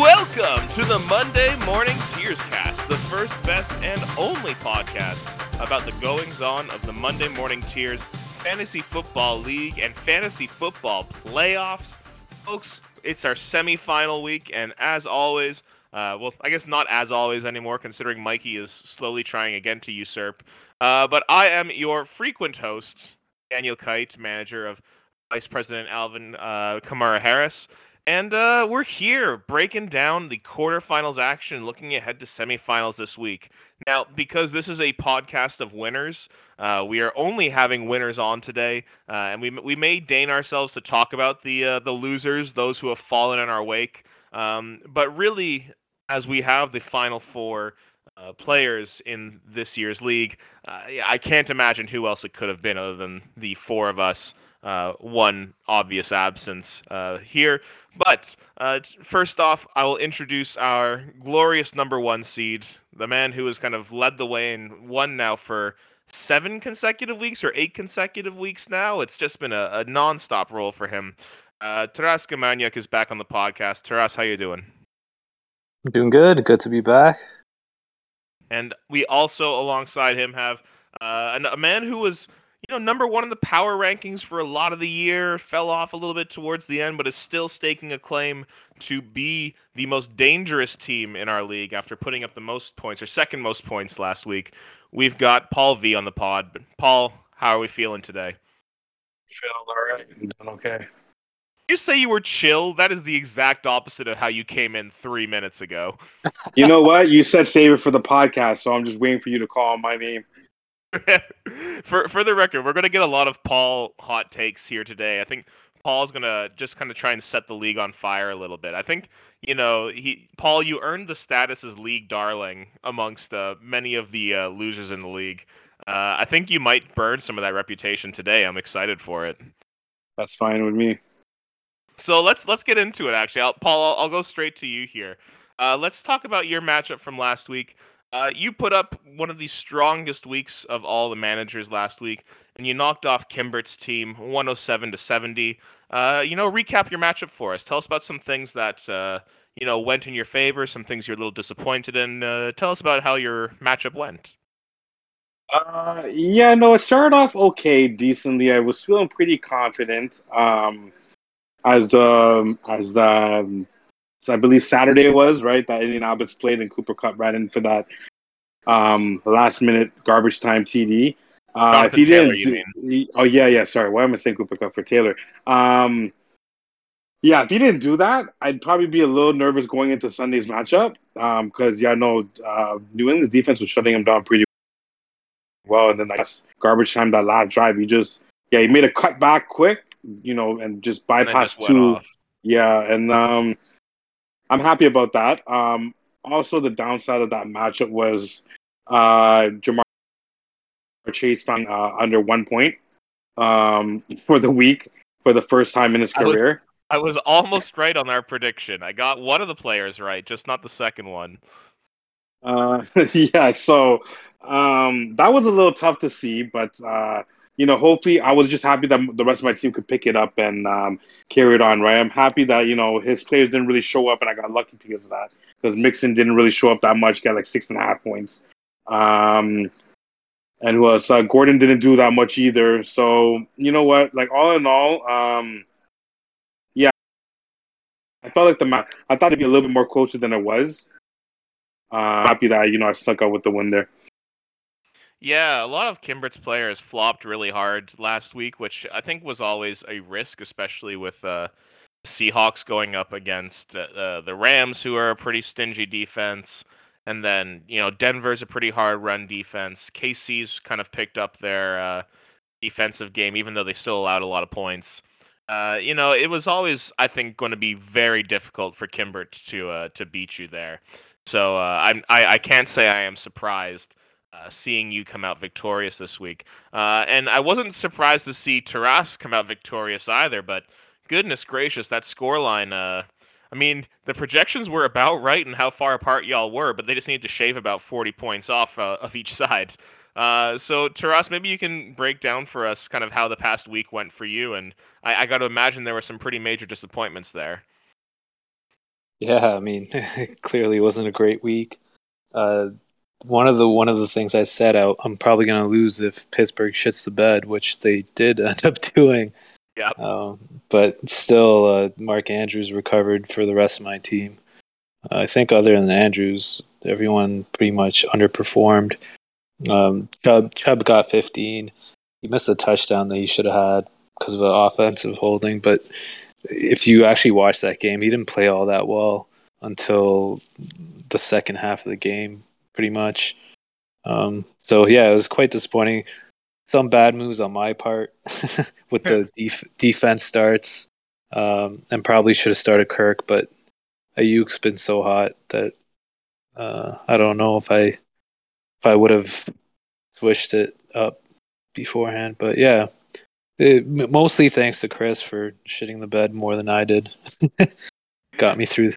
Welcome to the Monday Morning Tears Cast, the first, best, and only podcast about the goings on of the Monday Morning Tears Fantasy Football League and Fantasy Football Playoffs. Folks, it's our semifinal week, and as always, uh, well, I guess not as always anymore, considering Mikey is slowly trying again to usurp. Uh, but I am your frequent host, Daniel Kite, manager of Vice President Alvin uh, Kamara Harris. And uh, we're here breaking down the quarterfinals action, looking ahead to semifinals this week. Now, because this is a podcast of winners, uh, we are only having winners on today, uh, and we we may deign ourselves to talk about the uh, the losers, those who have fallen in our wake. Um, but really, as we have the final four uh, players in this year's league, uh, I can't imagine who else it could have been other than the four of us. Uh, one obvious absence uh, here. But uh, first off, I will introduce our glorious number one seed, the man who has kind of led the way and won now for seven consecutive weeks or eight consecutive weeks now. It's just been a, a non-stop roll for him. Uh, Taras Gamaniak is back on the podcast. Taras, how you doing? I'm doing good. Good to be back. And we also, alongside him, have uh, a man who was know, number one in the power rankings for a lot of the year, fell off a little bit towards the end, but is still staking a claim to be the most dangerous team in our league after putting up the most points or second most points last week. We've got Paul V on the pod. Paul, how are we feeling today? Feeling all right. Doing okay. You say you were chill. That is the exact opposite of how you came in three minutes ago. You know what? You said save it for the podcast, so I'm just waiting for you to call my name. For for the record, we're gonna get a lot of Paul hot takes here today. I think Paul's gonna just kind of try and set the league on fire a little bit. I think you know he Paul, you earned the status as league darling amongst uh, many of the uh, losers in the league. Uh, I think you might burn some of that reputation today. I'm excited for it. That's fine with me. So let's let's get into it. Actually, I'll, Paul, I'll, I'll, go straight to you here. Uh, let's talk about your matchup from last week. Uh, you put up one of the strongest weeks of all the managers last week, and you knocked off Kimbert's team 107 to 70. Uh, you know, recap your matchup for us. Tell us about some things that uh, you know went in your favor, some things you're a little disappointed in. Uh, tell us about how your matchup went. Uh, yeah, no, it started off okay, decently. I was feeling pretty confident. Um, as um, as um, so I believe Saturday was right that Indianapolis played and Cooper Kupp ran in for that um, last minute garbage time TD. Uh, if he Taylor, didn't, he, oh yeah, yeah. Sorry, why am I saying Cooper Kupp for Taylor? Um, yeah, if he didn't do that, I'd probably be a little nervous going into Sunday's matchup because um, yeah, no, uh, New England's defense was shutting him down pretty well, and then like garbage time that last drive, he just yeah, he made a cut back quick, you know, and just bypassed and two. Yeah, and um, I'm happy about that. Um, also, the downside of that matchup was uh, Ja'Marr Chase found uh, under one point um, for the week for the first time in his career. I was, I was almost right on our prediction. I got one of the players right, just not the second one. Uh, yeah, so um, that was a little tough to see, but uh, you know, hopefully, I was just happy that the rest of my team could pick it up and um, carry it on. Right, I'm happy that you know his players didn't really show up, and I got lucky because of that. Because Mixon didn't really show up that much, got like six and a half points. Um, and who else? Uh, Gordon didn't do that much either. So you know what? Like all in all, um, yeah, I felt like the match. I thought it'd be a little bit more closer than it was. Uh, happy that you know I stuck out with the win there. Yeah, a lot of Kimbert's players flopped really hard last week, which I think was always a risk, especially with uh, Seahawks going up against uh, uh, the Rams, who are a pretty stingy defense. And then, you know, Denver's a pretty hard run defense. KC's kind of picked up their uh, defensive game, even though they still allowed a lot of points. Uh, you know, it was always, I think, going to be very difficult for Kimbert to uh, to beat you there. So I'm, I, I can't say I am surprised uh, seeing you come out victorious this week. Uh, and I wasn't surprised to see Taras come out victorious either, but goodness gracious, that scoreline. Uh, I mean, the projections were about right and how far apart y'all were, but they just needed to shave about 40 points off uh, of each side. Uh, so, Taras, maybe you can break down for us kind of how the past week went for you. And I, I got to imagine there were some pretty major disappointments there. Yeah, I mean, clearly wasn't a great week. Uh, one of the one of the things I said out, I'm probably going to lose if Pittsburgh shits the bed, which they did end up doing. Yeah. Um, but still, uh, Mark Andrews recovered for the rest of my team. Uh, I think other than Andrews, everyone pretty much underperformed. Um, Chubb, Chubb got 15. He missed a touchdown that he should have had because of an offensive holding. But if you actually watch that game, he didn't play all that well until the second half of the game, pretty much. Um, so yeah, it was quite disappointing. Some bad moves on my part with the def- defense starts, um, and probably should have started Kirk, but Aiyuk's been so hot that uh, I don't know if I if I would have switched it up beforehand. But yeah, it, mostly thanks to Chris for shitting the bed more than I did. Got me through.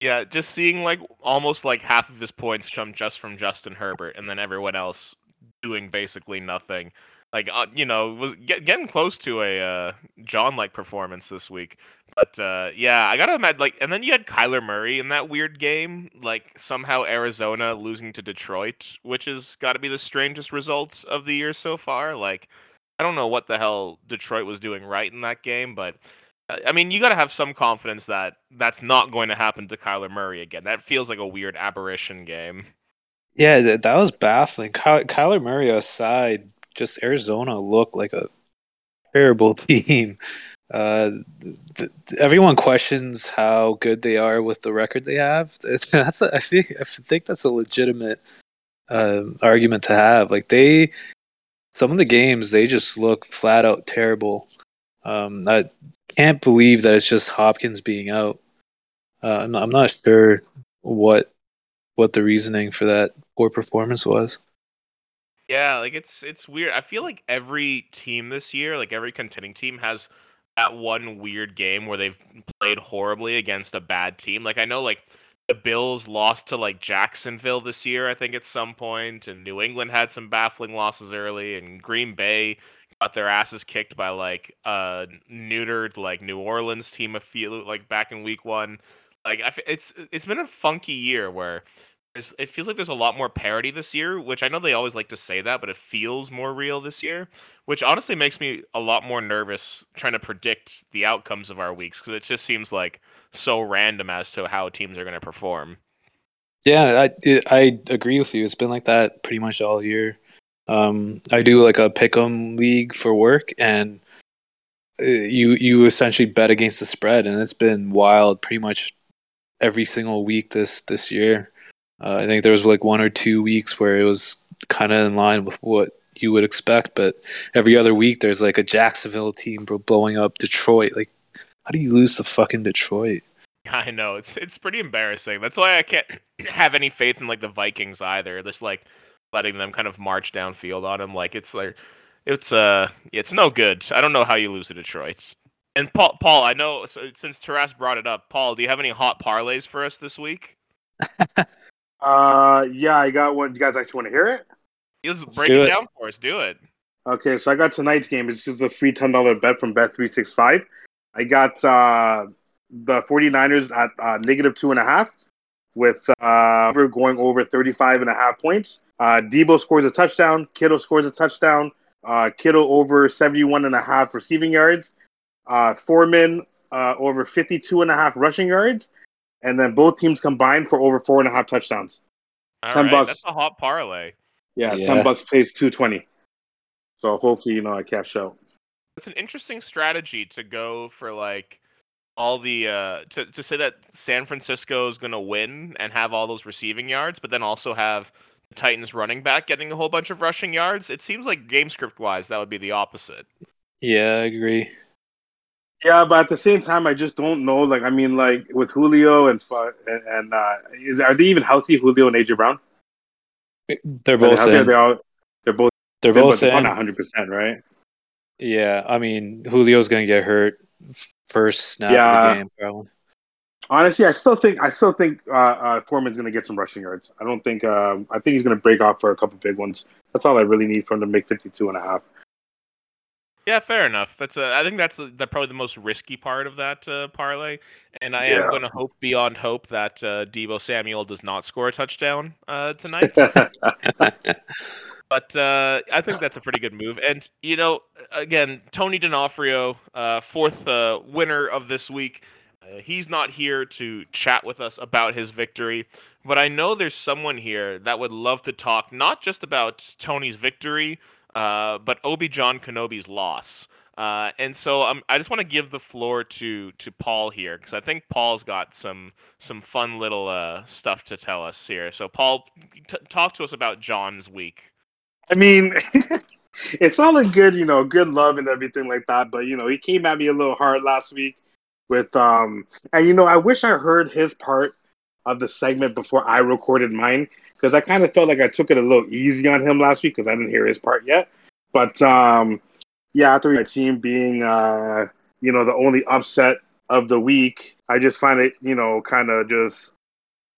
Yeah, just seeing like almost like half of his points come just from Justin Herbert, and then everyone else doing basically nothing. Like uh, you know, was get, getting close to a uh, John-like performance this week. But uh, yeah, I gotta imagine like, and then you had Kyler Murray in that weird game, like somehow Arizona losing to Detroit, which has got to be the strangest result of the year so far. Like, I don't know what the hell Detroit was doing right in that game, but I mean, you got to have some confidence that that's not going to happen to Kyler Murray again. That feels like a weird aberration game. Yeah, that, was baffling. Ky- Kyler Murray aside, just Arizona looked like a terrible team. Uh, th- everyone questions how good they are with the record they have. It's, that's a, I think I think that's a legitimate uh, argument to have. Like they, some of the games they just look flat out terrible. Um, I can't believe that it's just Hopkins being out. Uh, I'm, not, I'm not sure what what the reasoning for that poor performance was. Yeah, like it's it's weird. I feel like every team this year, like every contending team, has that one weird game where they've played horribly against a bad team. Like I know, like the Bills lost to like Jacksonville this year, I think at some point, and New England had some baffling losses early, and Green Bay got their asses kicked by like a neutered like New Orleans team a few like back in week one. Like I, it's it's been a funky year where it feels like there's a lot more parity this year, which I know they always like to say that, but it feels more real this year, which honestly makes me a lot more nervous trying to predict the outcomes of our weeks because it just seems like so random as to how teams are going to perform. Yeah, I I agree with you. It's been like that pretty much all year. Um, I do like a pick'em league for work, and uh, you you essentially bet against the spread, and it's been wild pretty much every single week this this year. Uh, I think there was like one or two weeks where it was kind of in line with what you would expect, but every other week there's like a Jacksonville team blowing up Detroit. Like, how do you lose to fucking Detroit? I know it's it's pretty embarrassing. That's why I can't have any faith in like the Vikings either. This like letting them kind of march downfield on him. Like it's like it's uh it's no good. I don't know how you lose to Detroit. And Paul, Paul, I know so since Taras brought it up, Paul, do you have any hot parlays for us this week? uh, yeah, I got one. You guys actually want to hear it? Let's break it, it down for us. Do it. Okay, so I got tonight's game. It's just a free ten dollar bet from Bet three six five. I got uh, the 49ers at uh, negative two and a half, with uh, going over 35 and a half points. Uh, Deebo scores a touchdown. Kittle scores a touchdown. Uh, Kittle over 71 and a half receiving yards. Uh, Foreman uh, over 52 and a half rushing yards. And then both teams combined for over four and a half touchdowns. All 10 right, bucks. That's a hot parlay. Yeah, yeah, 10 bucks pays 220. So hopefully, you know, I cash out. It's an interesting strategy to go for like all the uh to, to say that San Francisco is going to win and have all those receiving yards, but then also have the Titans running back getting a whole bunch of rushing yards. It seems like game script wise that would be the opposite. Yeah, I agree. Yeah, but at the same time, I just don't know. Like, I mean, like with Julio and and, and uh, is are they even healthy? Julio and AJ Brown. They're both. They're, they're, all, they're both. They're both in. hundred percent, right? Yeah, I mean, Julio's gonna get hurt first snap yeah. of the game, probably. Honestly, I still think I still think uh, uh, Foreman's going to get some rushing yards. I don't think um, I think he's going to break off for a couple big ones. That's all I really need for him to make 52 and a half. Yeah, fair enough. That's a, I think that's a, that probably the most risky part of that uh, parlay, and I am going to hope beyond hope that uh, Deebo Samuel does not score a touchdown uh, tonight. but uh, I think that's a pretty good move. And you know, again, Tony D'Onofrio, uh, fourth uh, winner of this week. He's not here to chat with us about his victory, but I know there's someone here that would love to talk not just about Tony's victory, uh, but Obi John Kenobi's loss. Uh, and so um, I just want to give the floor to to Paul here because I think Paul's got some some fun little uh, stuff to tell us here. So Paul, t- talk to us about John's week. I mean, it's all in good, you know, good love and everything like that. But you know, he came at me a little hard last week with, um, and you know, I wish I heard his part of the segment before I recorded mine because I kind of felt like I took it a little easy on him last week because I didn't hear his part yet. But um, yeah, after my team being, uh, you know, the only upset of the week, I just find it, you know, kind of just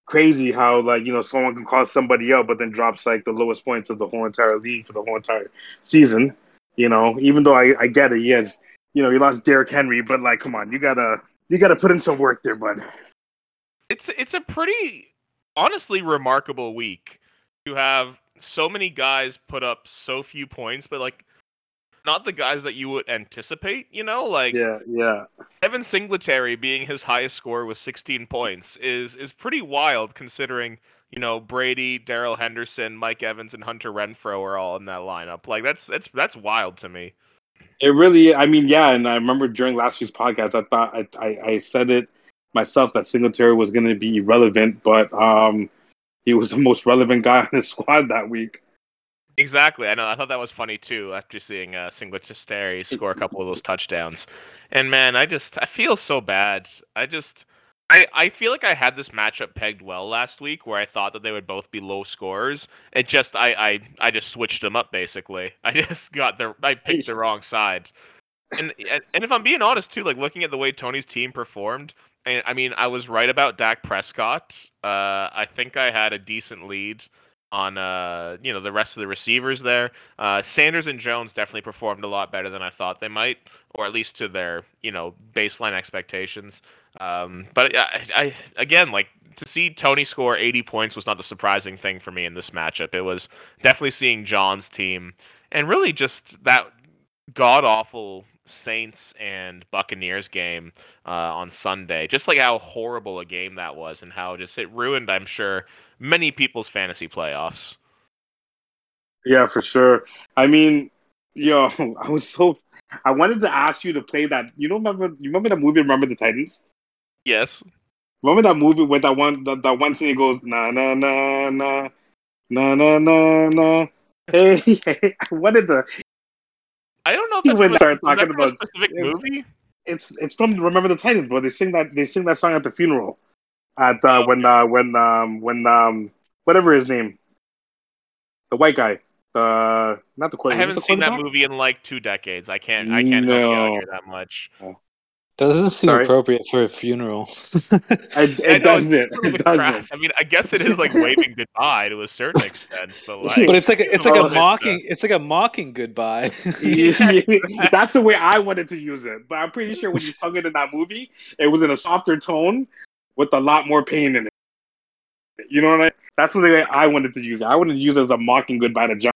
crazy how like you know someone can call somebody out but then drops like the lowest points of the whole entire league for the whole entire season you know even though i, I get it has you know he lost Derrick henry but like come on you gotta you gotta put in some work there bud It's it's a pretty honestly remarkable week to have so many guys put up so few points, but like not the guys that you would anticipate. You know, like yeah yeah Evan Singletary being his highest score with 16 points is is pretty wild considering you know Brady, Darrell Henderson, Mike Evans, and Hunter Renfrow are all in that lineup. Like that's that's that's wild to me. It really i mean yeah and i remember during last week's podcast i thought i i, I said it myself that singletary was going to be irrelevant but um he was the most relevant guy on the squad that week Exactly. I know. I thought that was funny too after seeing uh, Singletary score a couple of those touchdowns. And man, I just I feel so bad. I just I I feel like I had this matchup pegged well last week where I thought that they would both be low scores. It just I I I just switched them up basically. I just got the I picked the wrong side. And and if I'm being honest too, like looking at the way Tony's team performed, and I mean I was right about Dak Prescott. Uh, I think I had a decent lead on uh you know the rest of the receivers there. Uh, Sanders and Jones definitely performed a lot better than I thought they might, or at least to their you know baseline expectations. Um, but I, I again like to see Tony score 80 points was not the surprising thing for me in this matchup. It was definitely seeing John's team and really just that god awful Saints and Buccaneers game uh, on Sunday. Just like how horrible a game that was, and how just it ruined, I'm sure, many people's fantasy playoffs. Yeah, for sure. I mean, yo, I was so. I wanted to ask you to play that. You don't remember? You remember that movie? Remember the Titans? Yes. Remember that movie with that one? That, that one scene it goes na na na na na na na na. Hey, I wanted to. I don't know if that's went from started that talking about- specific Yeah. movie. It's it's from Remember the Titans, but they sing that they sing that song at the funeral, at uh, Oh, when uh, when um when um whatever his name, the white guy, the not the I haven't the seen that movie in like two decades. I can't. I can't help you out here that much. Doesn't seem Sorry? appropriate for a funeral. It, it no, doesn't. It doesn't. I mean, I guess it is like waving goodbye to a certain extent, but like, but it's like a, it's like a it's, mocking it's like a mocking goodbye. That's the way I wanted to use it. But I'm pretty sure when you sung it in that movie, it was in a softer tone with a lot more pain in it. You know what I mean? That's the way I wanted to use it. I wanted to use it as a mocking goodbye to John,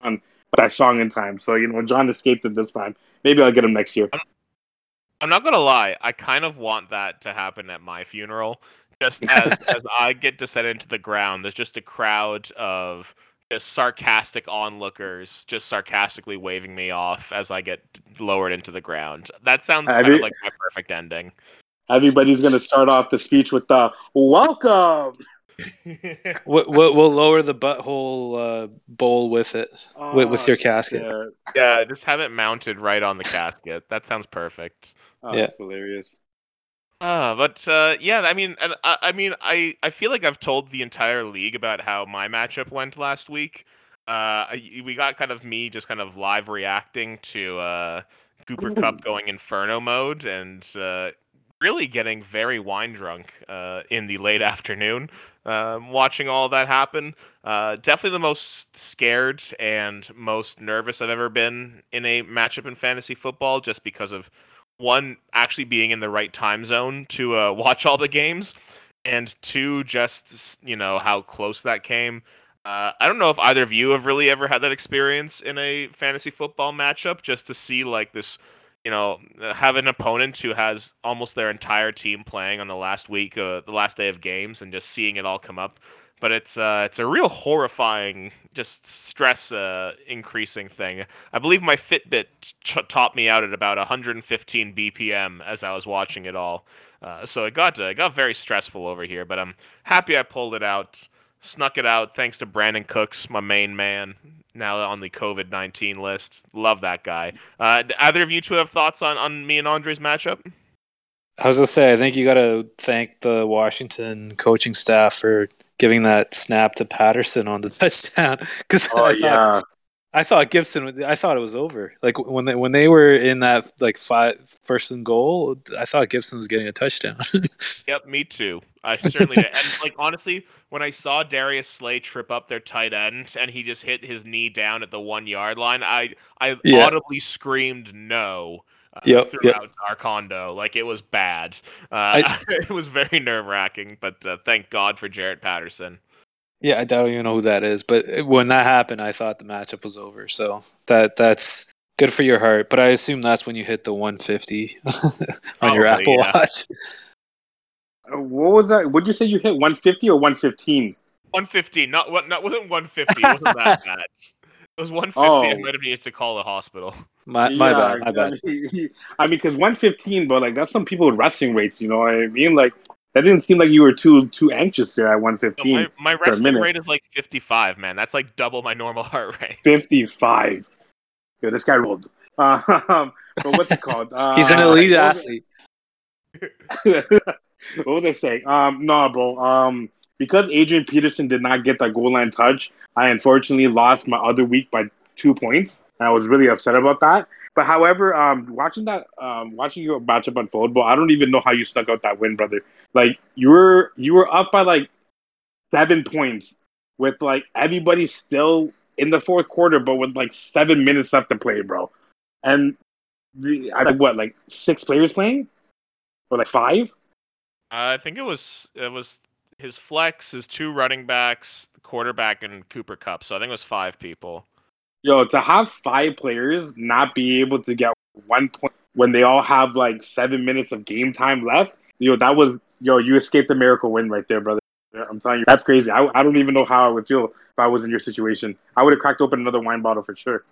but I sung in time. So, you know, John escaped it this time. Maybe I'll get him next year. I'm not gonna lie. I kind of want that to happen at my funeral, just as as I get to set into the ground. There's just a crowd of just sarcastic onlookers, just sarcastically waving me off as I get lowered into the ground. That sounds Have kind of like my perfect ending. Everybody's going to start off the speech with the welcome. We'll, we'll we'll lower the butthole uh, bowl with it with, with your casket. Yeah. yeah, just have it mounted right on the casket. That sounds perfect. Oh, Yeah. That's hilarious. Uh, but uh, yeah, I mean, and I, I mean, I, I feel like I've told the entire league about how my matchup went last week. Uh, I- we got kind of me just kind of live reacting to uh, Cooper Kupp going Inferno mode and uh, really getting very wine drunk uh, in the late afternoon. Um, watching all that happen. Uh, definitely the most scared and most nervous I've ever been in a matchup in fantasy football, just because of one actually being in the right time zone to uh, watch all the games, and two just you know how close that came. Uh, I don't know if either of you have really ever had that experience in a fantasy football matchup, just to see like this, you know, have an opponent who has almost their entire team playing on the last week, uh, the last day of games, and just seeing it all come up. But it's uh, it's a real horrifying, just stress uh, increasing thing. I believe my Fitbit topped me out at about 115 BPM as I was watching it all. Uh, so it got it got very stressful over here, but I'm happy I pulled it out snuck it out thanks to Brandin Cooks, my main man, now on the COVID nineteen list. Love that guy. Uh, either of you two have thoughts on on me and Andre's matchup? I was gonna say, I think you got to thank the Washington coaching staff for giving that snap to Patterson on the touchdown because oh, I yeah. I thought Gibson. I thought it was over. Like when they when they were in that like five first and goal, I thought Gibson was getting a touchdown. yep, me too. I certainly did. And like honestly, when I saw Darius Slay trip up their tight end and he just hit his knee down at the one yard line, I I yeah. audibly screamed no. Uh, yep, throughout yep. our condo, like it was bad. Uh, I, it was very nerve wracking, but uh, thank God for Jaret Patterson. Yeah, I don't even know who that is, but when that happened, I thought the matchup was over. So that that's good for your heart. But I assume that's when you hit the 150 on Probably, your Apple yeah. Watch. Uh, what was that? Would you say you hit 150 or 115? 115. Not what? Not wasn't 150. It wasn't that bad. It was 150. Oh. I might have needed to call the hospital. My, my yeah, bad. My bad. I mean, because 115, but like that's some people with wrestling weights. You know what I mean? Like that didn't seem like you were too too anxious there at 115. No, my, my wrestling rate is like 55, man. That's like double my normal heart rate. 55. Yo, this guy rolled. Uh, but what's it called? Uh, He's an elite athlete. what was I saying? Um, no, bro. Um, because Adrian Peterson did not get that goal line touch, I unfortunately lost my other week by two points. And I was really upset about that. But however, um, watching that, um, watching your matchup unfold, but I don't even know how you stuck out that win, brother. Like you were, you were up by like seven points with like everybody still in the fourth quarter, but with like seven minutes left to play, bro. And the, I like what, like six players playing, or like five? I think it was it was his flex, his two running backs, quarterback, and Cooper Kupp. So I think it was five people. Yo, to have five players not be able to get one point when they all have like seven minutes of game time left, yo, that was yo, you escaped the miracle win right there, brother. I'm telling you, that's crazy. I, I don't even know how I would feel if I was in your situation. I would have cracked open another wine bottle for sure.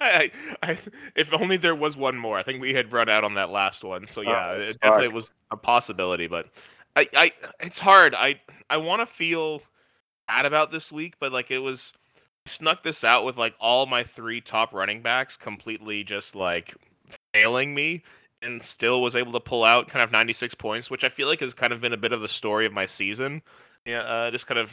I, I, if only there was one more. I think we had run out on that last one. So oh, yeah, oh, it definitely was a possibility. But I, I, it's hard. I, I want to feel bad about this week, but like it was snuck this out with like all my three top running backs completely just like failing me and still was able to pull out kind of 96 points, which I feel like has kind of been a bit of the story of my season. Yeah, uh, just kind of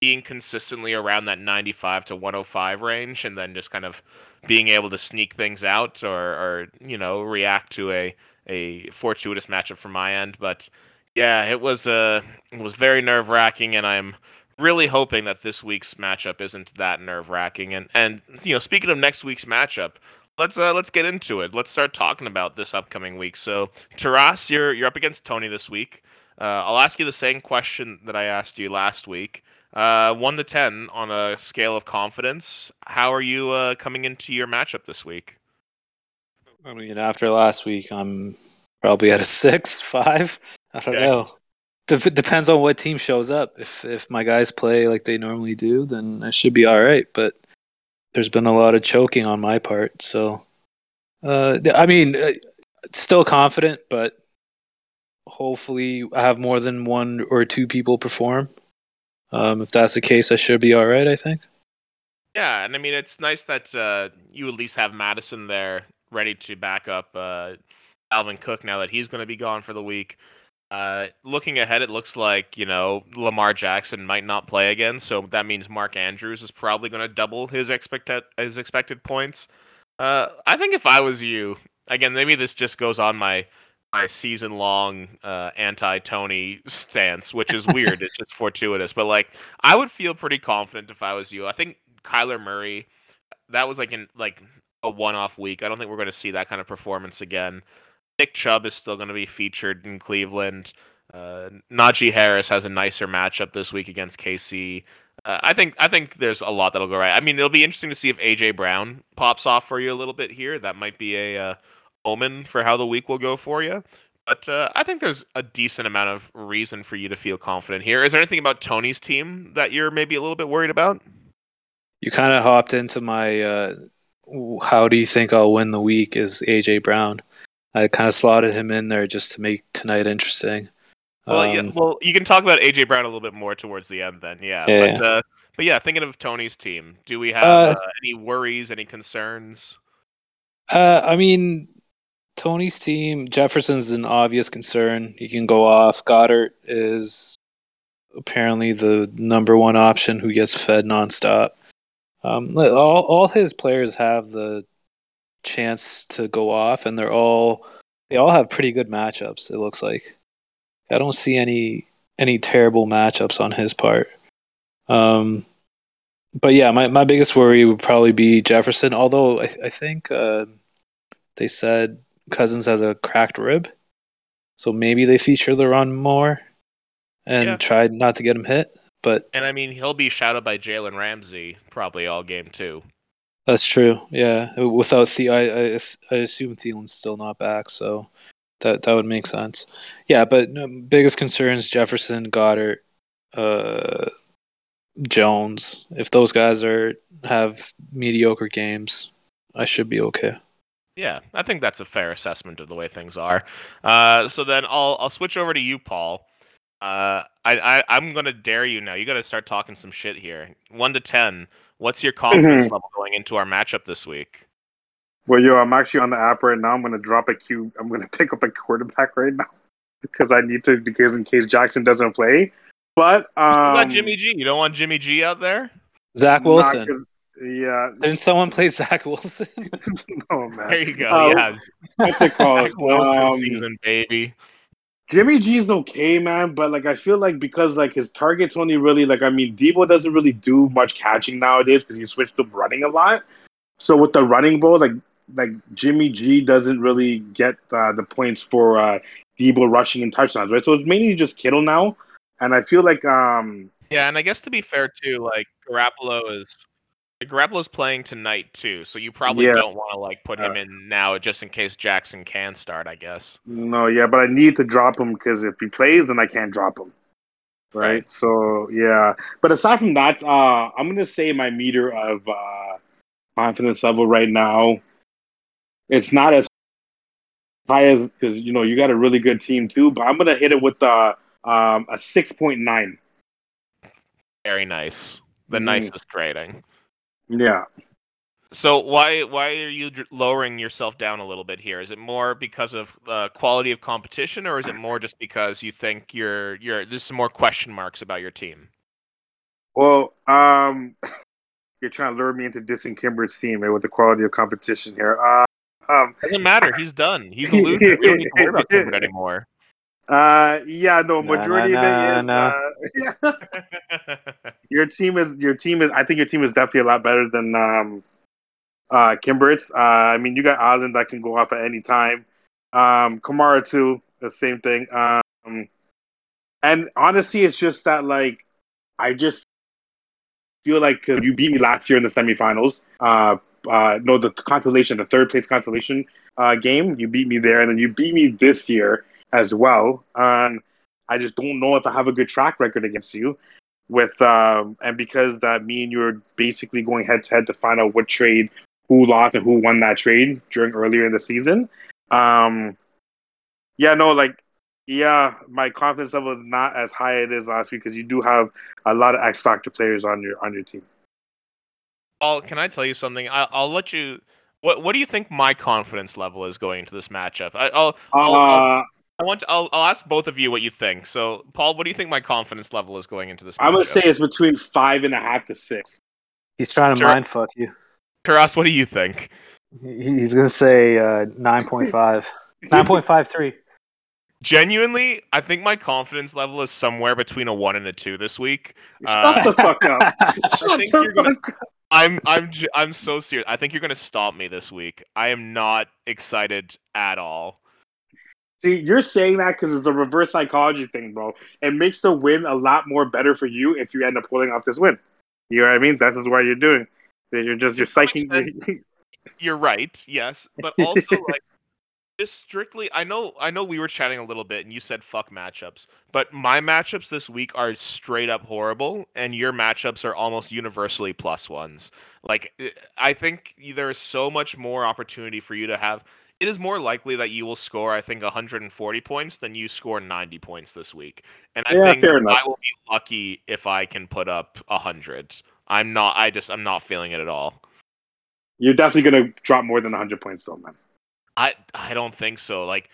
being consistently around that 95 to 105 range, and then just kind of being able to sneak things out or, or you know, react to a a fortuitous matchup from my end. But yeah, it was uh, it was very nerve wracking, and I'm really hoping that this week's matchup isn't that nerve wracking. And and you know, speaking of next week's matchup, let's uh, let's get into it. Let's start talking about this upcoming week. So, Taras, you're you're up against Tony this week. Uh, I'll ask you the same question that I asked you last week. Uh, one to ten on a scale of confidence. How are you uh, coming into your matchup this week? I mean, after last week, I'm probably at a six, five. I don't okay. know. De- depends on what team shows up. If if my guys play like they normally do, then I should be all right. But there's been a lot of choking on my part, so uh, I mean, uh, still confident, but hopefully I have more than one or two people perform. Um, if that's the case, I should be all right. I think. Yeah, and I mean it's nice that uh, you at least have Mattison there ready to back up uh, Alvin Cook now that he's going to be gone for the week. Uh, looking ahead, it looks like you know Lamar Jackson might not play again, so that means Mark Andrews is probably going to double his expected his expected points. Uh, I think if I was you, again, maybe this just goes on my my season long uh, anti Tony stance, which is weird. it's just fortuitous, but like I would feel pretty confident if I was you. I think Kyler Murray, that was like in like a one off week. I don't think we're going to see that kind of performance again. Nick Chubb is still going to be featured in Cleveland. Uh, Najee Harris has a nicer matchup this week against KC. Uh, I think I think there's a lot that'll go right. I mean, it'll be interesting to see if AJ Brown pops off for you a little bit here. That might be a uh, omen for how the week will go for you. But uh, I think there's a decent amount of reason for you to feel confident here. Is there anything about Tony's team that you're maybe a little bit worried about? You kind of hopped into my uh, how do you think I'll win the week is AJ Brown. I kind of slotted him in there just to make tonight interesting. Well, um, yeah, well, you can talk about AJ Brown a little bit more towards the end, then. Yeah, yeah. but uh, but yeah, thinking of Tony's team, do we have uh, uh any worries, any concerns? Uh, I mean, Tony's team, Jefferson's an obvious concern. He can go off. Goddard is apparently the number one option who gets fed nonstop. Um, all all his players have the chance to go off, and they're all they all have pretty good matchups. It looks like I don't see any any terrible matchups on his part. Um, but yeah, my, my biggest worry would probably be Jefferson. Although I, I think uh, they said Cousins has a cracked rib, so maybe they feature the run more and yeah. try not to get him hit. But and I mean, he'll be shouted by Jalen Ramsey probably all game too. That's true. Yeah, without the, I, I, I assume Thielen's still not back, so that that would make sense. Yeah, but no, biggest concerns Jefferson, Goddard, uh, Jones. If those guys are have mediocre games, I should be okay. Yeah, I think that's a fair assessment of the way things are. Uh, so then I'll I'll switch over to you, Paul. Uh, I, I I'm gonna dare you now. You got to start talking some shit here. One to ten. What's your confidence mm-hmm. level going into our matchup this week? Well, yo, I'm actually on the app right now. I'm gonna drop a Q. I'm gonna pick up a quarterback right now because I need to because in case Jackson doesn't play. But um, you Jimmy G. You don't want Jimmy G out there. Zach Wilson. Yeah. Didn't someone play Zach Wilson? oh man. There you go. Uh, yeah. What's it called? Zach Wilson um, season, baby. Jimmy G's okay, man, but like I feel like because like his targets only really like I mean Deebo doesn't really do much catching nowadays because he switched to running a lot. So with the running ball, like like Jimmy G doesn't really get uh, the points for uh, Deebo rushing and touchdowns, right? So it's mainly just Kittle now, and I feel like um yeah, and I guess to be fair too, like Garoppolo is Garoppolo's playing tonight too, so you probably yeah. don't want to like put him uh, in now just in case Jackson can start. I guess. No, yeah, but I need to drop him because if he plays, then I can't drop him. Right? right. So yeah, but aside from that, uh, I'm gonna say my meter of uh, confidence level right now, it's not as high as because you know you got a really good team too, but I'm gonna hit it with uh, um, a six point nine. Very nice. The mm. nicest rating. Yeah. So why why are you lowering yourself down a little bit here? Is it more because of uh, quality of competition, or is it more just because you think you're you're there's some more question marks about your team? Well, um, you're trying to lure me into dissing Kimber's team eh, with the quality of competition here. Uh, um, Doesn't matter. He's done. He's a loser. we don't need to worry about Kimber anymore. Uh, yeah, no, majority nah, nah, of it is. Uh, your team is your team is. I think your team is definitely a lot better than um, uh, Kimbert's. Uh, I mean, you got Allen that can go off at any time. Um, Kamara too, the same thing. Um, and honestly, it's just that like I just feel like you beat me last year in the semifinals. Uh, uh, no, the consolation, the third place consolation uh, game. You beat me there, and then you beat me this year as well. And I just don't know if I have a good track record against you. With um, and because that me and you are basically going head to head to find out what trade who lost and who won that trade during earlier in the season. Um, yeah, no, like yeah, my confidence level is not as high as it is last week because you do have a lot of X factor players on your on your team. Paul, can I tell you something? I, will let you. What What do you think my confidence level is going into this matchup? I, will I'll, I'll, uh, I want to, I'll, I'll ask both of you what you think. So, Paul, what do you think my confidence level is going into this? I'm gonna say it's between five and a half to six. He's trying to Tur- mind fuck you. Taras, what do you think? He's gonna say uh, nine point five. 9.53. genuinely, I think my confidence level is somewhere between a one and a two this week. Shut Uh, the fuck up. Shut the you're gonna- up. I'm I'm j- I'm so serious. I think you're gonna stop me this week. I am not excited at all. See, you're saying that because it's a reverse psychology thing, bro. It makes the win a lot more better for you if you end up pulling off this win. You know what I mean? This is what you're doing. You're just you're psyching. You're right, yes, but also like just strictly. I know I know we were chatting a little bit, and you said fuck matchups, but my matchups this week are straight up horrible, and your matchups are almost universally plus ones. Like eh, I think there is so much more opportunity for you to have. It is more likely that you will score, I think, 140 points than you score 90 points this week. And I Yeah, think. I will be lucky if I can put up 100. I'm not. I just. I'm not feeling it at all. You're definitely gonna drop more than 100 points, though, man. I I don't think so. Like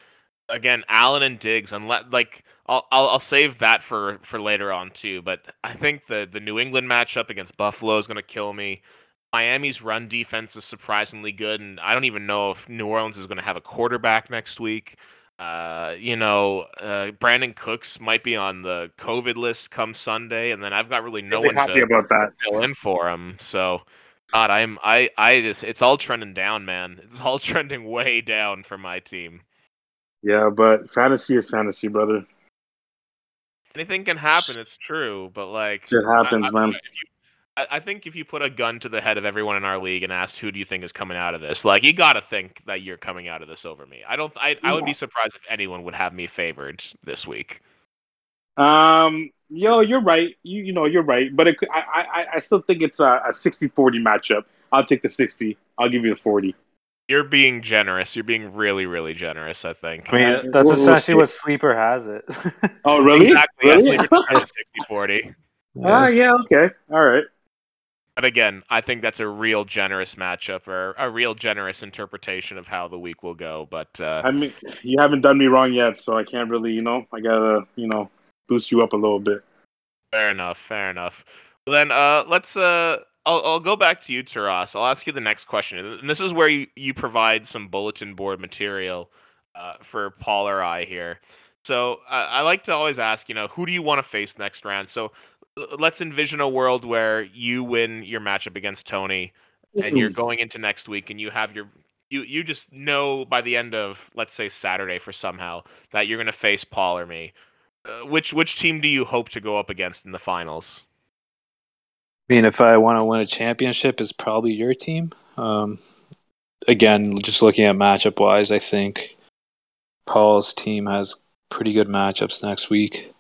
again, Allen and Diggs, unless like I'll, I'll I'll save that for for later on too. But I think the the New England matchup against Buffalo is going to kill me. Miami's run defense is surprisingly good, and I don't even know if New Orleans is going to have a quarterback next week. Uh, you know, uh, Brandin Cooks might be on the COVID list come Sunday, and then I've got really no one happy to about that. fill in for him. So, God, I'm I I just it's all trending down, man. It's all trending way down for my team. Yeah, but fantasy is fantasy, brother. Anything can happen. It's true, but like it happens, I, I, man. if you- I, I think if you put a gun to the head of everyone in our league and asked who do you think is coming out of this, like you got to think that you're coming out of this over me. I don't. I I would be surprised if anyone would have me favored this week. Um, yo, you're right. You you know you're right, but it, I I I still think it's a, a 60-40 matchup. I'll take the 60. I'll give you the 40. You're being generous. You're being really, really generous. I think. I mean, Uh, that's we'll- we'll what Sleeper has it. Oh, really? Exactly. yeah, Really? Sleeper Giants 60-40. Ah, yeah. Okay. All right. But again, I think that's a real generous matchup or a real generous interpretation of how the week will go. But uh, I mean, you haven't done me wrong yet, so I can't really, you know, I gotta, you know, boost you up a little bit. fair enough, fair enough. Well, then uh, let's. Uh, I'll, I'll go back to you, Taras. I'll ask you the next question, and this is where you, you provide some bulletin board material uh, for Paul or I here. So uh, I like to always ask, you know, who do you want to face next round? So let's envision a world where you win your matchup against Tony, and you're going into next week and you have your you you just know by the end of let's say Saturday for somehow that you're going to face Paul or me. Uh, which which team do you hope to go up against in the finals? I mean, if I want to win a championship, it's probably your team. Um, again, just looking at matchup wise, I think Paul's team has pretty good matchups next week,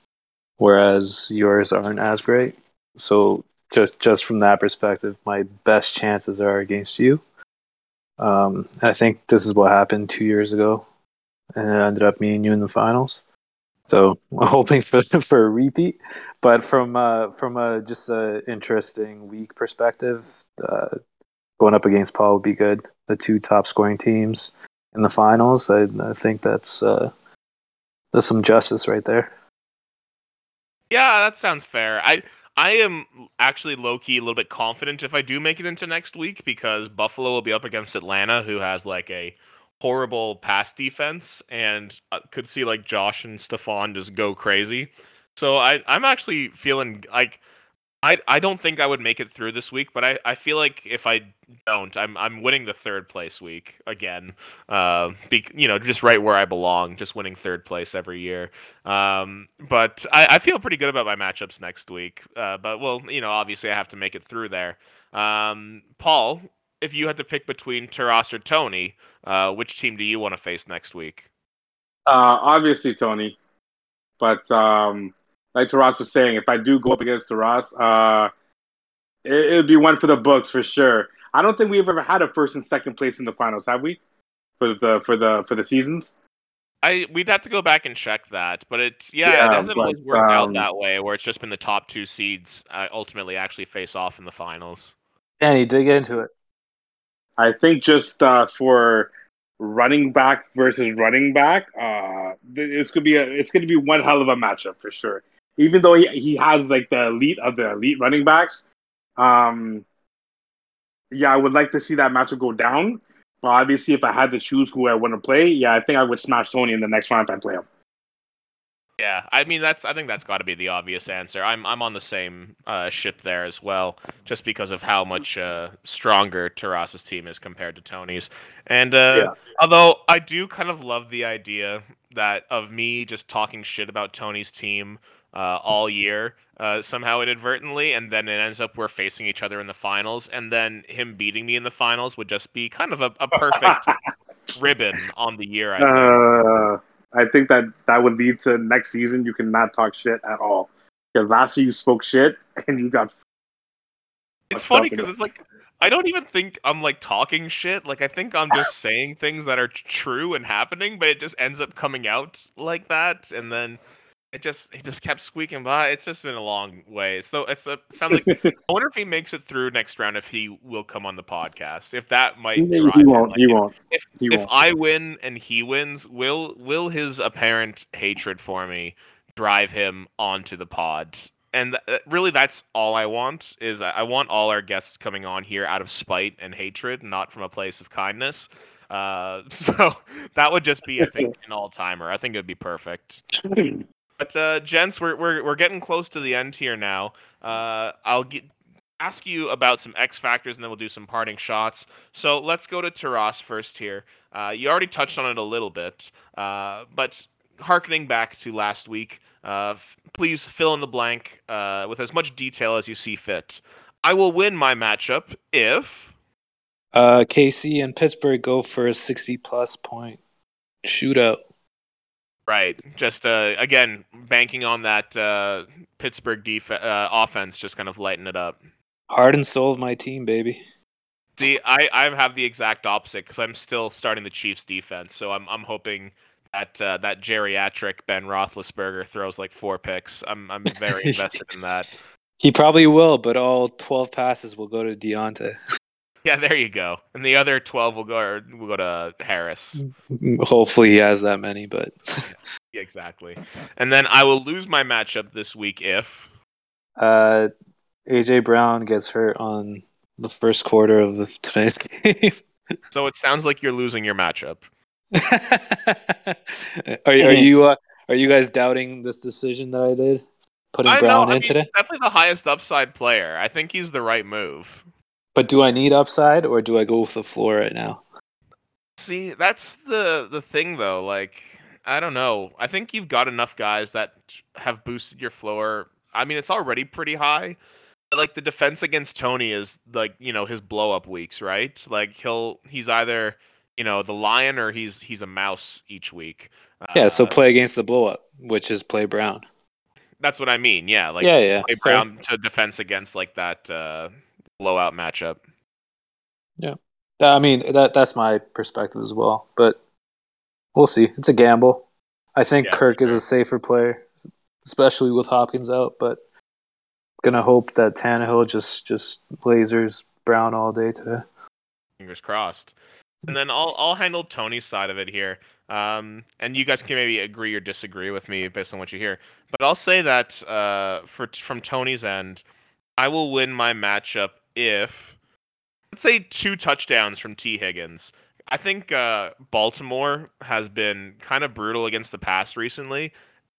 whereas yours aren't as great. So just just from that perspective, my best chances are against you. Um, I think this is what happened two years ago, and it ended up me and you in the finals. So I'm hoping for for a repeat. But from uh, from a just an interesting week perspective, uh, going up against Paul would be good. The two top scoring teams in the finals. I, I think that's uh, that's some justice right there. Yeah, that sounds fair. I I am actually low key a little bit confident if I do make it into next week because Buffalo will be up against Atlanta, who has like a horrible pass defense, and uh, could see like Josh and Stefon just go crazy. So I I'm actually feeling like I I don't think I would make it through this week, but I, I feel like if I don't, I'm I'm winning the third place week again. Uh, be, you know, just right where I belong, just winning third place every year. Um, but I, I feel pretty good about my matchups next week. Uh, but well, you know, obviously I have to make it through there. Um, Paul, if you had to pick between Taras or Tony, uh, which team do you want to face next week? Uh, obviously, Tony. But um, like Taras was saying, if I do go up against Taras, uh, it, it would be one for the books for sure. I don't think we've ever had a first and second place in the finals, have we? For the for the for the seasons. I we'd have to go back and check that, but it yeah, Yeah, it hasn't always but, worked out um, that way, where it's just been the top two seeds uh, ultimately actually face off in the finals. Danny, dig into it. I think just uh, for running back versus running back, uh, it's gonna be a, it's gonna be one hell of a matchup for sure. Even though he, he has like the elite of the elite running backs, um, yeah, I would like to see that matchup go down. But obviously, if I had to choose who I want to play, yeah, I think I would smash Tony in the next round if I play him. Yeah, I mean that's I think that's got to be the obvious answer. I'm I'm on the same uh, ship there as well, just because of how much uh, stronger Taras's team is compared to Tony's. And uh, Yeah. although I do kind of love the idea that of me just talking shit about Tony's team uh, all year, uh, somehow inadvertently, and then it ends up we're facing each other in the finals, and then him beating me in the finals would just be kind of a, a perfect ribbon on the year. I think. Uh, I think that that would lead to next season. You cannot talk shit at all because last year you spoke shit and you got. It's funny because it's like I don't even think I'm like talking shit. Like I think I'm just saying things that are true and happening, but it just ends up coming out like that, and then it just it just kept squeaking by. It's just been a long way. So it's a sounds like I wonder if he makes it through next round if he will come on the podcast. If that might he drive he him, won't. like, He if- won't. if He if won't. I win and he wins, will will his apparent hatred for me drive him onto the pod? And th- uh, really, that's all I want. Is I I want all our guests coming on here out of spite and hatred, not from a place of kindness. Uh, so that would just be, I think, an all timer. I think it would be perfect. But uh, gents, we're, we're we're getting close to the end here now. Uh, I'll get, ask you about some X factors, and then we'll do some parting shots. So let's go to Taras first here. Uh, you already touched on it a little bit, uh, but harkening back to last week, uh, f- please fill in the blank uh, with as much detail as you see fit. I will win my matchup if. KC and Pittsburgh go for a 60 plus point shootout. Right. Just uh, again, banking on that uh, Pittsburgh def- uh, offense, just kind of lighten it up. Heart and soul of my team, baby. See, I, I have the exact opposite because I'm still starting the Chiefs defense, so I'm I'm hoping that uh, that geriatric Ben Roethlisberger throws like four picks. I'm I'm very invested in that. He probably will, but all 12 passes will go to Diontae. Yeah, there you go. And the other twelve will go or will go to Harris. Hopefully he has that many, but Yeah, exactly. And then I will lose my matchup this week if uh, AJ Brown gets hurt on the first quarter of today's game. so it sounds like you're losing your matchup. are are you uh, are you guys doubting this decision that I did, putting I know, Brown I in mean, today? definitely the highest upside player. I think he's the right move. But do I need upside or do I go with the floor right now? See, that's the the thing though. Like, I don't know. I think you've got enough guys that have boosted your floor. I mean, it's already pretty high. But, like the defense against Tony is like you know his blow up weeks, right? Like he'll he's either you know the lion or he's he's a mouse each week. Yeah, so Uh, play against the blow up, which is play Brown. that's what I mean. Yeah, like yeah, yeah. play. Brown to defense against like that uh, blowout matchup. Yeah. I mean that that's my perspective as well, but we'll see. It's a gamble. I think Yeah, Kirk is a safer player, especially with Hopkins out. But gonna hope that Tannehill just just lasers Brown all day today. Fingers crossed. And then I'll I'll handle Tony's side of it here. Um, and you guys can maybe agree or disagree with me based on what you hear. But I'll say that uh, for from Tony's end, I will win my matchup if let's say two touchdowns from Tee Higgins. I think uh, Baltimore has been kind of brutal against the pass recently,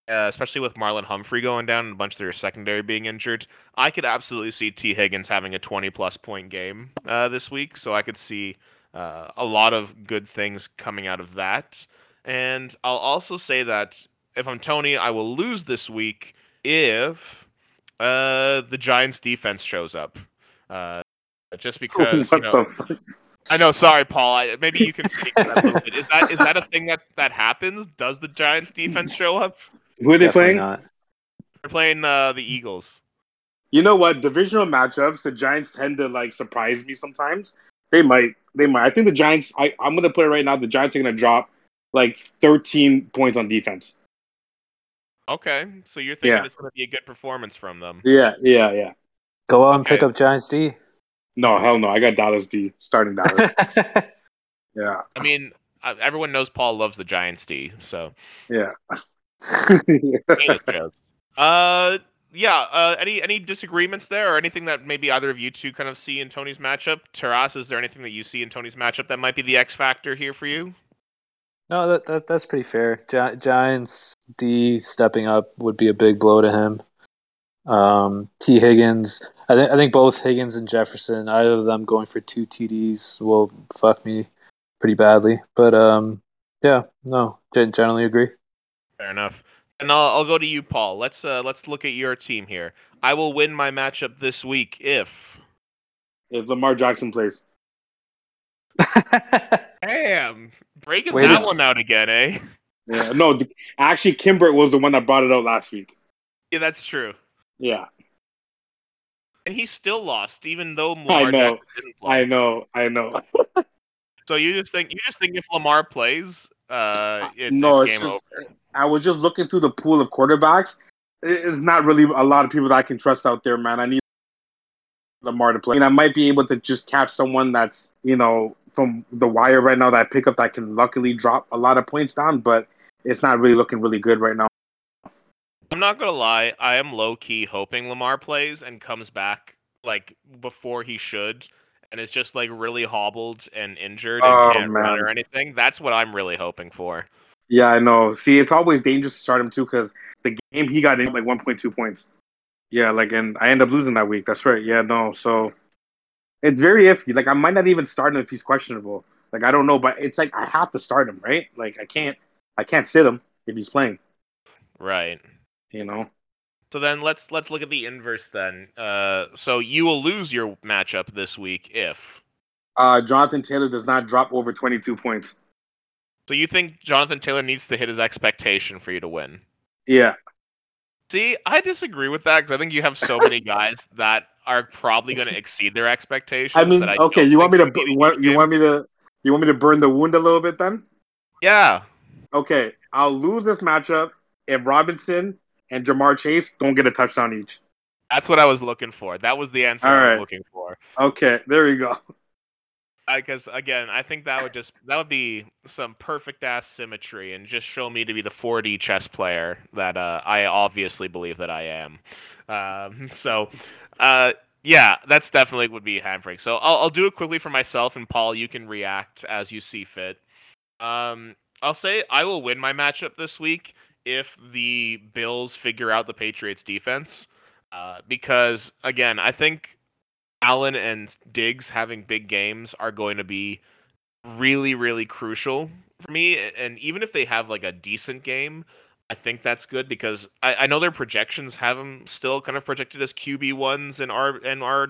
uh, especially with Marlon Humphrey going down and a bunch of their secondary being injured. I could absolutely see Tee Higgins having a 20 plus point game uh, this week, so I could see uh, a lot of good things coming out of that. And I'll also say that if I'm Tony, I will lose this week if uh, the Giants defense shows up. Uh, just because you know, the fuck? I know. Sorry, Paul. I, maybe you can speak to that a little bit. Is that is that a thing that that happens? Does the Giants defense show up? Who are they Definitely playing? not. They're playing uh, the Eagles. You know what? Divisional matchups, the Giants tend to like surprise me sometimes. They might. They might. I think the Giants. I, I'm gonna put it right now. The Giants are gonna drop like 13 points on defense. Okay, so you're thinking Yeah. it's going to be a good performance from them. Yeah, yeah, yeah. Go out and pick up Giants D. No, hell no. I got Dallas D starting Dallas. yeah, I mean, uh, everyone knows Paul loves the Giants D, so yeah. heinous jokes. Uh, yeah. Uh, any any disagreements there, or anything that maybe either of you two kind of see in Tony's matchup? Taras, is there anything that you see in Tony's matchup that might be the X factor here for you? No, that, that that's pretty fair. Gi- Giants D stepping up would be a big blow to him. Um, Tee Higgins, I think I think both Higgins and Jefferson, either of them going for two TDs will fuck me pretty badly. But um, yeah, no, gen- generally agree. Fair enough. And I'll, I'll go to you, Paul. Let's uh, let's look at your team here. I will win my matchup this week if. If Lamar Jackson plays. Damn, breaking Wait, that it's- one out again, eh? Yeah, no, actually, Kimbert was the one that brought it out last week. Yeah, that's true. Yeah, And he still lost, even though Lamar know. Didn't play. I know, I know. So you just think you just think if Lamar plays, uh, it's, no, it's it's game just over. I was just looking through the pool of quarterbacks. It's not really a lot of people that I can trust out there, man. I need Lamar to play. And I might be able to just catch someone that's, you know, from the wire right now that I pick up that can luckily drop a lot of points down, but it's not really looking really good right now. I'm not gonna lie, I am low key hoping Lamar plays and comes back like before he should, and is just like really hobbled and injured and Oh, can't run or anything. That's what I'm really hoping for. Yeah, I know. See, it's always dangerous to start him too because the game he got in like 1.2 points. Yeah, like, and I end up losing that week. That's right. Yeah, no. So it's very iffy. Like, I might not even start him if he's questionable. Like, I don't know, but it's like I have to start him, right? Like, I can't, I can't sit him if he's playing. Right. You know. So then let's let's look at the inverse then. Uh, so you will lose your matchup this week if. Uh, Jonathan Taylor does not drop over 22 points. So you think Jonathan Taylor needs to hit his expectation for you to win? Yeah. See, I disagree with that because I think you have so many guys that are probably going to exceed their expectations. I mean, that I okay, you want me to, will be bu- a what, huge you want me to, you want me to burn the wound a little bit then? Yeah. Okay, I'll lose this matchup if Robinson and Ja'Marr Chase don't get a touchdown each. That's what I was looking for. That was the answer All I was right. looking for. Okay, there you go. Because again, I think that would just that would be some perfect ass symmetry and just show me to be the 4D chess player that uh, I obviously believe that I am. Um, so, uh, yeah, that's definitely would be hampering. So I'll, I'll do it quickly for myself, and Paul, you can react as you see fit. Um, I'll say I will win my matchup this week if the Bills figure out the Patriots defense. Uh, because again, I think Allen and Diggs having big games are going to be really, really crucial for me. And even if they have like a decent game, I think that's good because I, I know their projections have them still kind of projected as QB ones and R and R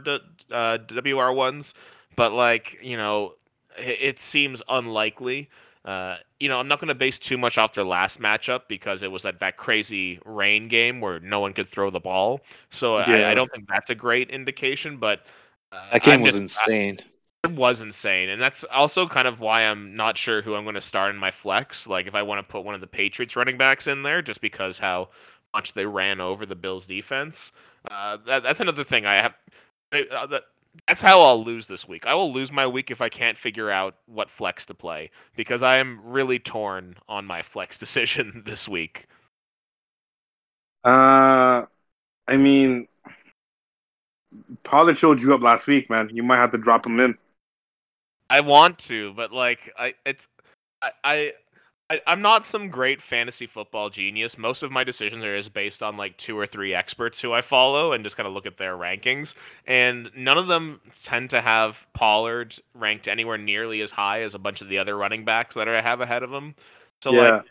uh, WR ones, but like you know, it, it seems unlikely. Uh, you know, I'm not going to base too much off their last matchup because it was that, that crazy rain game where no one could throw the ball. So I, Yeah. I don't think that's a great indication. But uh, That game I'm was just- insane. it was insane, and that's also kind of why I'm not sure who I'm going to start in my flex. Like, if I want to put one of the Patriots running backs in there, just because how much they ran over the Bills' defense. Uh, that, that's another thing I have. Uh, that, that's how I'll lose this week. I will lose my week if I can't figure out what flex to play because I am really torn on my flex decision this week. Uh, I mean, Pollard showed you up last week, man. You might have to drop him in. I want to, but like I it's I, I I I'm not some great fantasy football genius. Most of my decisions are just based on like two or three experts who I follow and just kind of look at their rankings. And none of them tend to have Pollard ranked anywhere nearly as high as a bunch of the other running backs that I have ahead of him. So Yeah. like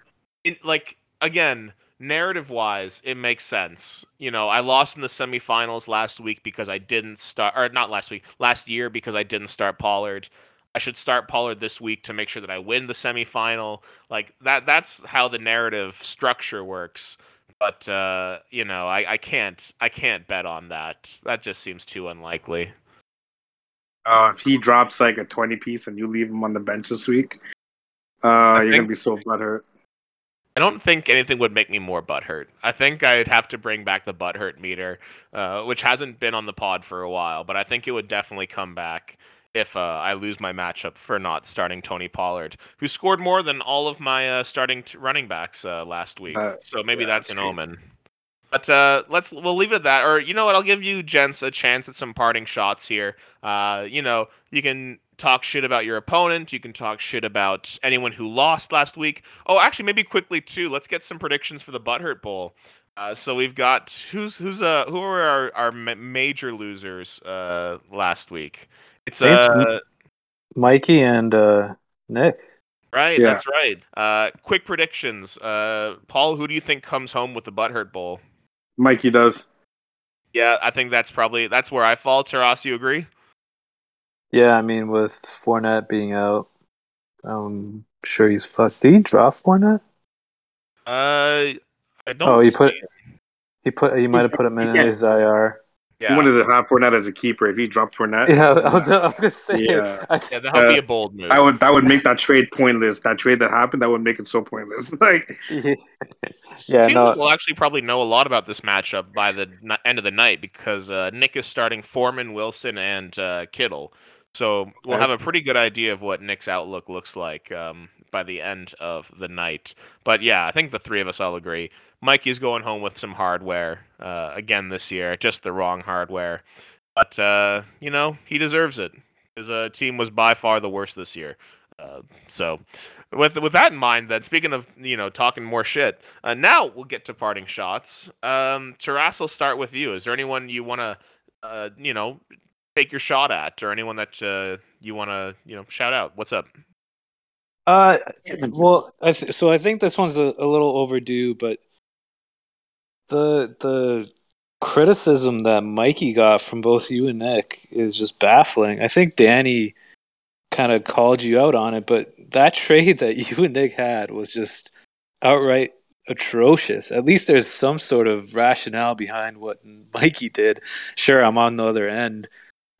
it, like again, narrative wise, it makes sense. You know, I lost in the semifinals last week because I didn't start, or not last week, last year because I didn't start Pollard. I should start Pollard this week to make sure that I win the semifinal. Like that. That's how the narrative structure works. But uh, you know, I, I can't I can't bet on that. That just seems too unlikely. Uh, if he drops like a 20 piece and you leave him on the bench this week, uh, you're gonna be so butthurt. I don't think anything would make me more butthurt. I think I'd have to bring back the butthurt meter, uh, which hasn't been on the pod for a while, but I think it would definitely come back if uh, I lose my matchup for not starting Tony Pollard, who scored more than all of my uh, starting t- running backs uh, last week. Uh, so maybe yeah, that's an that's omen. But uh, let's we'll leave it at that. Or you know what? I'll give you gents a chance at some parting shots here. Uh, you know, you can talk shit about your opponent. You can talk shit about anyone who lost last week. Oh, actually, maybe quickly too. Let's get some predictions for the Butthurt Bowl. Uh, so we've got who's who's uh who are our our major losers uh last week? It's uh Mikey and uh Nick. Right, yeah. that's right. Uh, quick predictions. Uh, Paul, who do you think comes home with the Butthurt Bowl? Mikey does. Yeah, I think that's probably that's where I fall. Taras, you agree? Yeah, I mean, with Fournette being out, I'm sure he's fucked. Did he drop Fournette? Uh, I don't. Oh, he put he put he might have put him in yeah. his IR. Yeah. He wanted to have Fournette as a keeper. If he dropped Fournette, yeah, I was, I was gonna say, yeah, yeah that would uh, be a bold move. That would that would make that trade pointless. That trade that happened, that would make it so pointless. like, yeah, no. we'll actually probably know a lot about this matchup by the end of the night because uh, Nick is starting Foreman, Wilson, and uh, Kittle. So we'll have a pretty good idea of what Nick's outlook looks like um, by the end of the night. But yeah, I think the three of us all agree. Mikey's going home with some hardware uh, again this year, just the wrong hardware. But uh, you know he deserves it. His uh, team was by far the worst this year. Uh, so, with with that in mind, then speaking of you know talking more shit, uh, now we'll get to parting shots. Um, Taras, will start with you. Is there anyone you want to uh, you know take your shot at, or anyone that uh, you want to you know shout out? What's up? Uh, well, I th- so I think this one's a, a little overdue, but the the criticism that Mikey got from both you and Nick is just baffling. I think Danny kind of called you out on it, but that trade that you and Nick had was just outright atrocious. At least there's some sort of rationale behind what Mikey did. Sure, I'm on the other end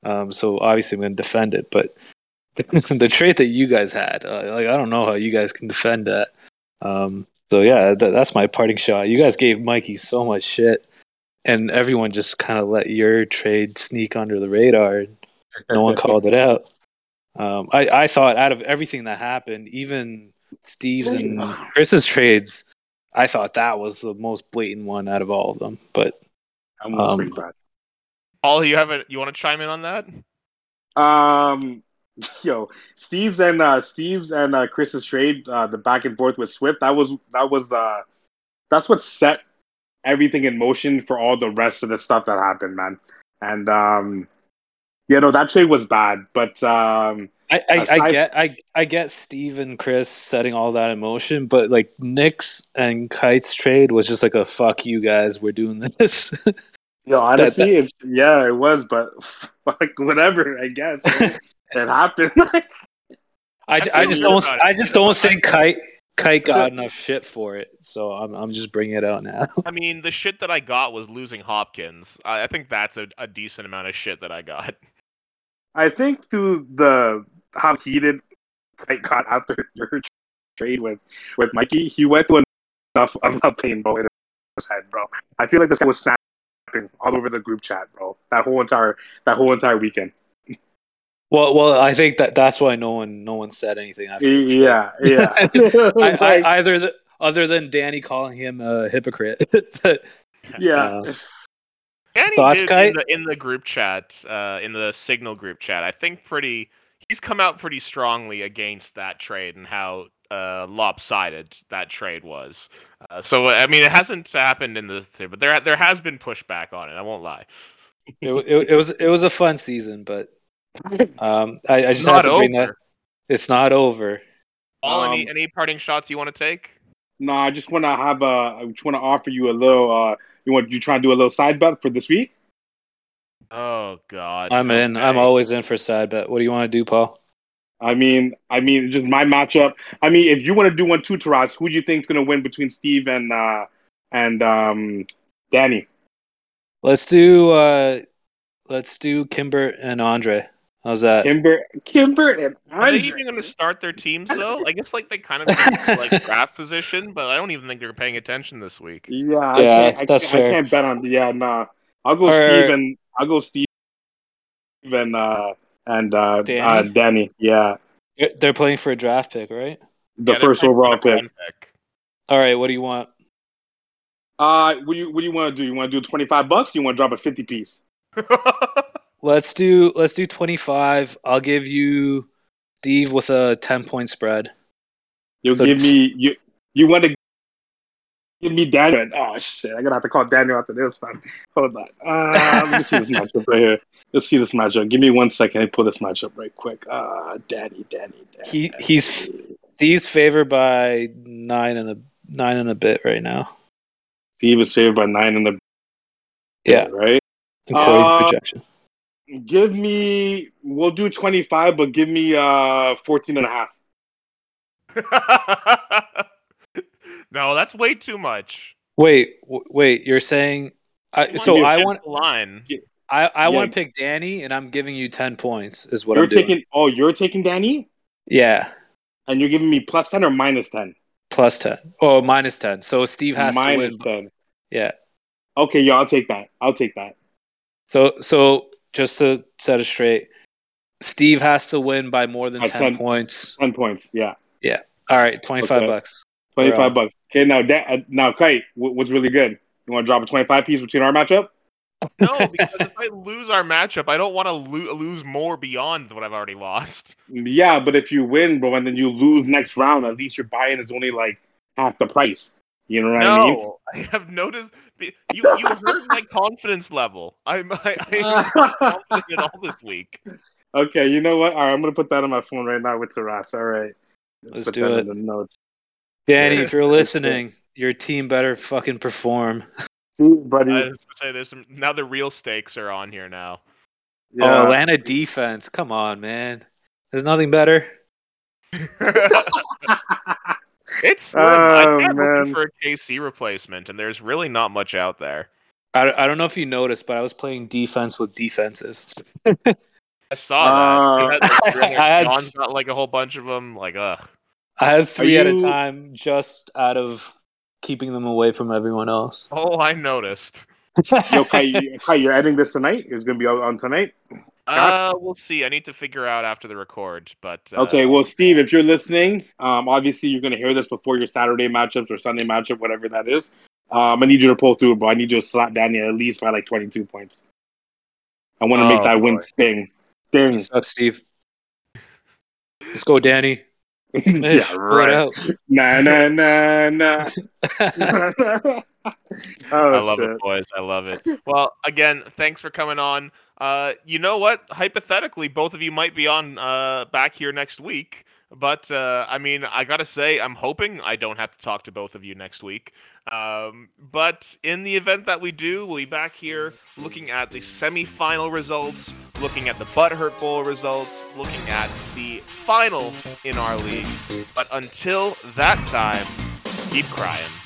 um, so obviously I'm going to defend it, but the trait that you guys had, uh, like I don't know how you guys can defend that. Um, so yeah, th- that's my parting shot. You guys gave Mikey so much shit, and everyone just kind of let your trade sneak under the radar. no one called it out. Um, I I thought out of everything that happened, even Steve's and Chris's trades, I thought that was the most blatant one out of all of them. But um, Paul, you have a you want to chime in on that? Um, yo, Steve's and uh, Steve's and uh, Chris's trade, uh, the back and forth with Swift, that was that was uh, that's what set everything in motion for all the rest of the stuff that happened, man. And um, yeah, no, that trade was bad, but um, I, I, aside- I get I I get Steve and Chris setting all that in motion, but like Nick's and Kite's trade was just like a fuck you guys, we're doing this. Yo, honestly, that, that, it's yeah, it was, but like whatever, I guess it happened. I, I just don't I just don't think Kite Kite got enough shit for it, so I'm I'm just bringing it out now. I mean, the shit that I got was losing Hopkins. I, I think that's a, a decent amount of shit that I got. I think through the how heated Kite got after your trade with with Mikey, he went to enough of a pain bro in his head, bro. I feel like this guy was snapping all over the group chat, bro. That whole entire that whole entire weekend. Well, well, I think that that's why no one no one said anything after. Yeah, yeah. I, I, either the, other than Danny calling him a hypocrite. yeah. Uh, Danny Thoughts, did in the, in the, group chat, uh, in the Signal group chat. I think pretty. He's come out pretty strongly against that trade and how uh, lopsided that trade was. Uh, so I mean, it hasn't happened in this, but there there has been pushback on it. I won't lie. It, it, it was it was a fun season, but um, I, I just had to bring over. that. It's not over. All um, any any parting shots you want to take? No, I just want to have a. I just want to offer you a little. Uh, you want you try to do a little side bet for this week? Oh God, I'm in. I'm always in for side bet. What do you want to do, Paul? I mean, I mean, just my matchup. I mean, if you want to do one too, Taras, who do you think is going to win between Steve and uh, and um, Danny? Let's do uh, let's do Kimber and Andre. How's that? Kimber, Kimber, and Andre. Are they even going to start their teams though? I guess like they kind of like draft position, but I don't even think they're paying attention this week. Yeah, yeah, I can't, that's I, fair. I can't bet on. Yeah, nah. I'll go or, Steve and I'll go Steve and uh, and uh, Danny? Uh, Danny. Yeah, they're playing for a draft pick, right? The yeah, first overall pick. pick. All right, what do you want? Uh, what do you what do you want to do? You want to do twenty five bucks? you want to drop a fifty piece? Let's do let's do twenty five. I'll give you Steve with a ten point spread. You'll So give it's- me you you want to give me Daniel? Oh shit! I'm gonna have to call Daniel after this man. Hold on. Uh, let me see this matchup right here. Let's see this matchup. Give me one second. I pull this matchup right quick. Uh, Danny, Danny, Danny. He- he's- Steve's favored by nine and a nine and a bit right now. Steve is favored by nine in the Yeah, right. according Uh, projection. Give me. We'll do twenty five, but give me uh 14 and a half. no, that's way too much. Wait, w- wait. You're saying I, so? I want line. I, I Yeah. want to pick Danny, and I'm giving you ten points. Is what you're I'm doing. taking. Oh, you're taking Danny, yeah, and you're giving me plus ten or minus ten. plus ten. Oh, minus ten. So Steve has Minus to win. ten. Yeah. Okay, yeah, I'll take that. I'll take that. So so just to set it straight, Steve has to win by more than By 10, 10. points. Ten points. Yeah. Yeah. All right, 25 Okay. bucks. Twenty-five bucks. Okay, now da- uh, now Kite, what's really good? You want to drop a twenty-five piece between our matchup? No, because if I lose our matchup, I don't want to lo- lose more beyond what I've already lost. Yeah, but if you win, bro, and then you lose next round, at least your buy-in is only like half the price. You know what I mean? No, I have noticed. You you heard my confidence level. I'm I, I'm confident in all this week. okay, you know what? All right, I'm gonna put that on my phone right now with Taras. All right, Let's put do that it. in the notes. Danny, Yeah. if you're listening, your team better fucking perform. See, buddy. I was gonna say there's some now the real stakes are on here now. Oh, yeah. Atlanta defense. Come on, man. There's nothing better. it's slim. Oh, I tried man. looking for a KC replacement, and there's really not much out there. I, I don't know if you noticed, but I was playing defense with defenses. I saw that. Uh, You had, like, I had- John's got like a whole bunch of them. Like, ugh. I had three at a time just out of keeping them away from everyone else. Oh, I noticed. Yo, Kai, you- Kai, you're editing this tonight? It's gonna be on tonight. Uh, we'll see. I need to figure out after the record, but uh, Okay, well, Steve, if you're listening, um, obviously you're gonna hear this before your Saturday matchups or Sunday matchup, whatever that is. Um, I need you to pull through, bro. I need you to slap Danny at least by like 22 points. I want to make Oh, that win boy. sting. Sting. Sucks, Steve. Let's go, Danny. yeah, Pull it right. out. Nah, nah, nah, nah. oh, I love shit. it, boys. I love it. Well, again, thanks for coming on. Uh, you know what? Hypothetically, both of you might be on uh, back here next week. But uh, I mean, I gotta say, I'm hoping I don't have to talk to both of you next week. Um, but in the event that we do, we'll be back here looking at the semifinal results, looking at the Butthurt Bowl results, looking at the final in our league. But until that time, keep crying.